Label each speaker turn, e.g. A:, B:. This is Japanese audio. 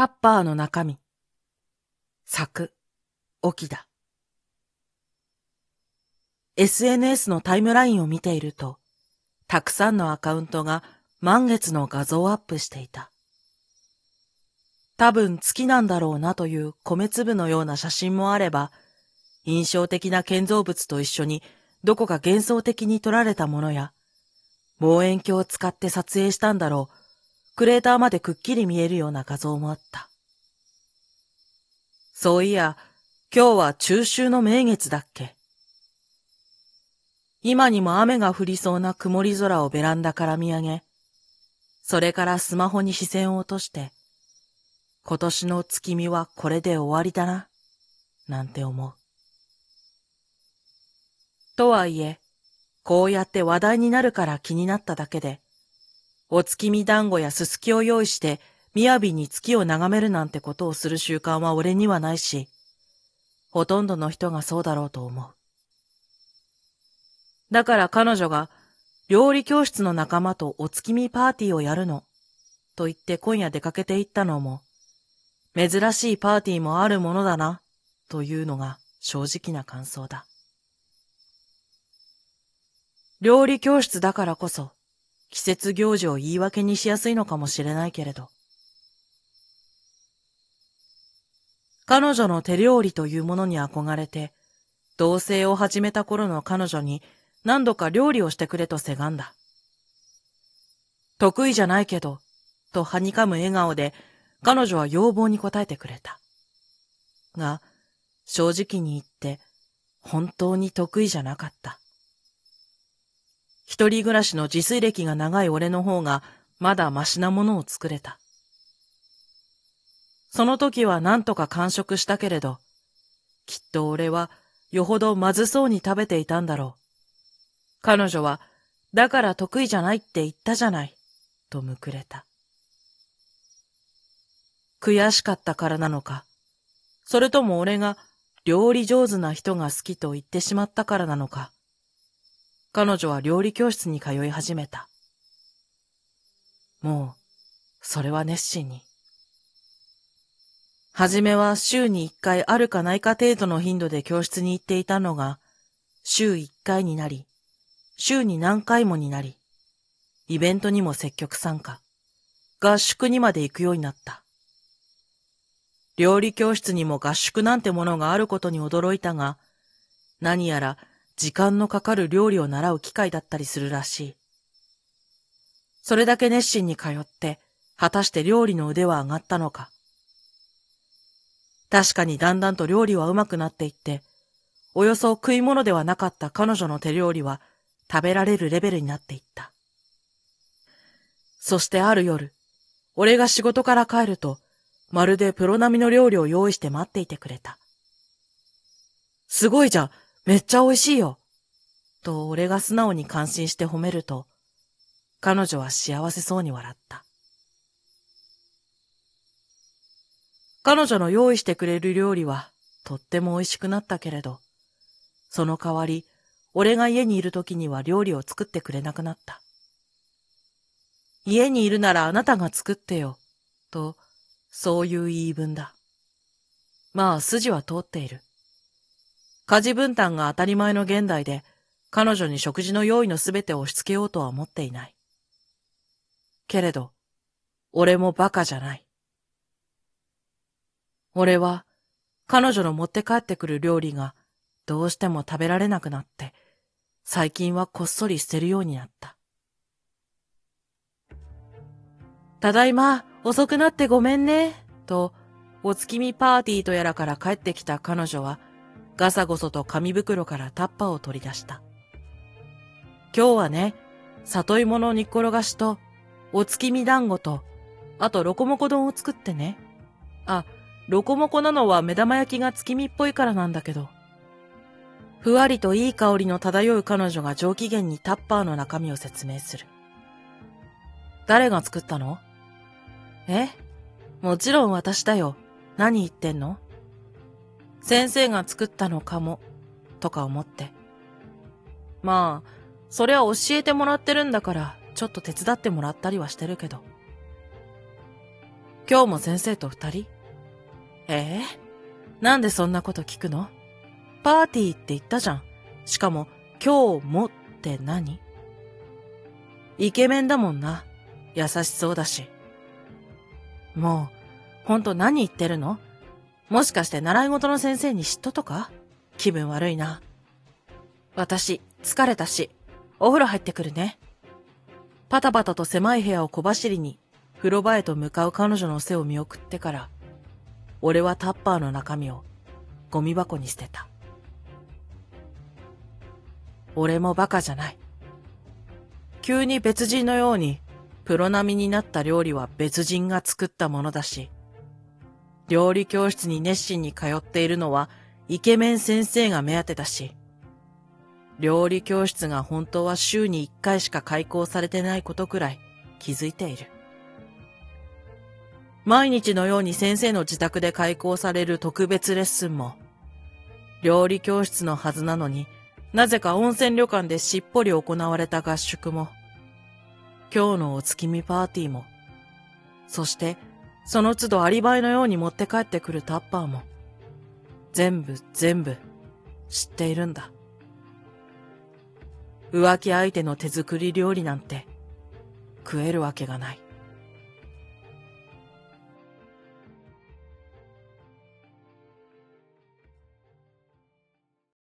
A: タッパーの中身。作、沖だ。SNS のタイムラインを見ていると、たくさんのアカウントが満月の画像をアップしていた。多分月なんだろうなという米粒のような写真もあれば、印象的な建造物と一緒にどこか幻想的に撮られたものや、望遠鏡を使って撮影したんだろう、クレーターまでくっきり見えるような画像もあった。そういや、今日は中秋の名月だっけ今にも雨が降りそうな曇り空をベランダから見上げ、それからスマホに視線を落として、今年の月見はこれで終わりだな、なんて思う。とはいえ、こうやって話題になるから気になっただけで、お月見団子やすすきを用意して、みやびに月を眺めるなんてことをする習慣は俺にはないし、ほとんどの人がそうだろうと思う。だから彼女が料理教室の仲間とお月見パーティーをやるの、と言って今夜出かけて行ったのも、珍しいパーティーもあるものだな、というのが正直な感想だ。料理教室だからこそ、季節行事を言い訳にしやすいのかもしれないけれど、彼女の手料理というものに憧れて、同棲を始めた頃の彼女に何度か料理をしてくれとせがんだ。得意じゃないけど、とはにかむ笑顔で彼女は要望に応えてくれた。が、正直に言って本当に得意じゃなかった。一人暮らしの自炊歴が長い俺の方がまだマシなものを作れた。その時は何とか完食したけれど、きっと俺はよほどまずそうに食べていたんだろう。彼女は、だから得意じゃないって言ったじゃない、とむくれた。悔しかったからなのか、それとも俺が料理上手な人が好きと言ってしまったからなのか、彼女は料理教室に通い始めた。もう、それは熱心に。はじめは週に一回あるかないか程度の頻度で教室に行っていたのが、週一回になり、週に何回もになり、イベントにも積極参加、合宿にまで行くようになった。料理教室にも合宿なんてものがあることに驚いたが、何やら時間のかかる料理を習う機会だったりするらしい。それだけ熱心に通って、果たして料理の腕は上がったのか。確かにだんだんと料理は上手くなっていって、およそ食い物ではなかった彼女の手料理は食べられるレベルになっていった。そしてある夜、俺が仕事から帰ると、まるでプロ並みの料理を用意して待っていてくれた。すごいじゃんめっちゃ美味しいよと俺が素直に感心して褒めると、彼女は幸せそうに笑った。彼女の用意してくれる料理はとっても美味しくなったけれど、その代わり俺が家にいる時には料理を作ってくれなくなった。家にいるならあなたが作ってよ、と、そういう言い分だ。まあ、筋は通っている。家事分担が当たり前の現代で、彼女に食事の用意のすべてを押し付けようとは思っていない。けれど、俺も馬鹿じゃない。俺は、彼女の持って帰ってくる料理が、どうしても食べられなくなって、最近はこっそり捨てるようになった。ただいま、遅くなってごめんね、と、お月見パーティーとやらから帰ってきた彼女は、ガサゴソと紙袋からタッパーを取り出した。今日はね、里芋の煮っころがしと、お月見団子と、あとロコモコ丼を作ってね。あ、ロコモコなのは目玉焼きが月見っぽいからなんだけど。ふわりといい香りの漂う彼女が上機嫌にタッパーの中身を説明する。誰が作ったの？え？もちろん私だよ。何言ってんの？先生が作ったのかも、とか思って。まあ、そりゃ教えてもらってるんだから、ちょっと手伝ってもらったりはしてるけど。今日も先生と二人？ええ？なんでそんなこと聞くの？パーティーって言ったじゃん。しかも、今日もって何？イケメンだもんな。優しそうだし。もう、ほんと何言ってるの？もしかして習い事の先生に嫉妬とか？気分悪いな。私、疲れたし、お風呂入ってくるね。パタパタと狭い部屋を小走りに、風呂場へと向かう彼女の背を見送ってから、俺はタッパーの中身をゴミ箱に捨てた。俺もバカじゃない。急に別人のように、プロ並みになった料理は別人が作ったものだし、料理教室に熱心に通っているのはイケメン先生が目当てだし、料理教室が本当は週に一回しか開講されてないことくらい気づいている。毎日のように先生の自宅で開講される特別レッスンも、料理教室のはずなのになぜか温泉旅館でしっぽり行われた合宿も、今日のお月見パーティーも、そしてその都度アリバイのように持って帰ってくるタッパーも、全部全部知っているんだ。浮気相手の手作り料理なんて食えるわけがない。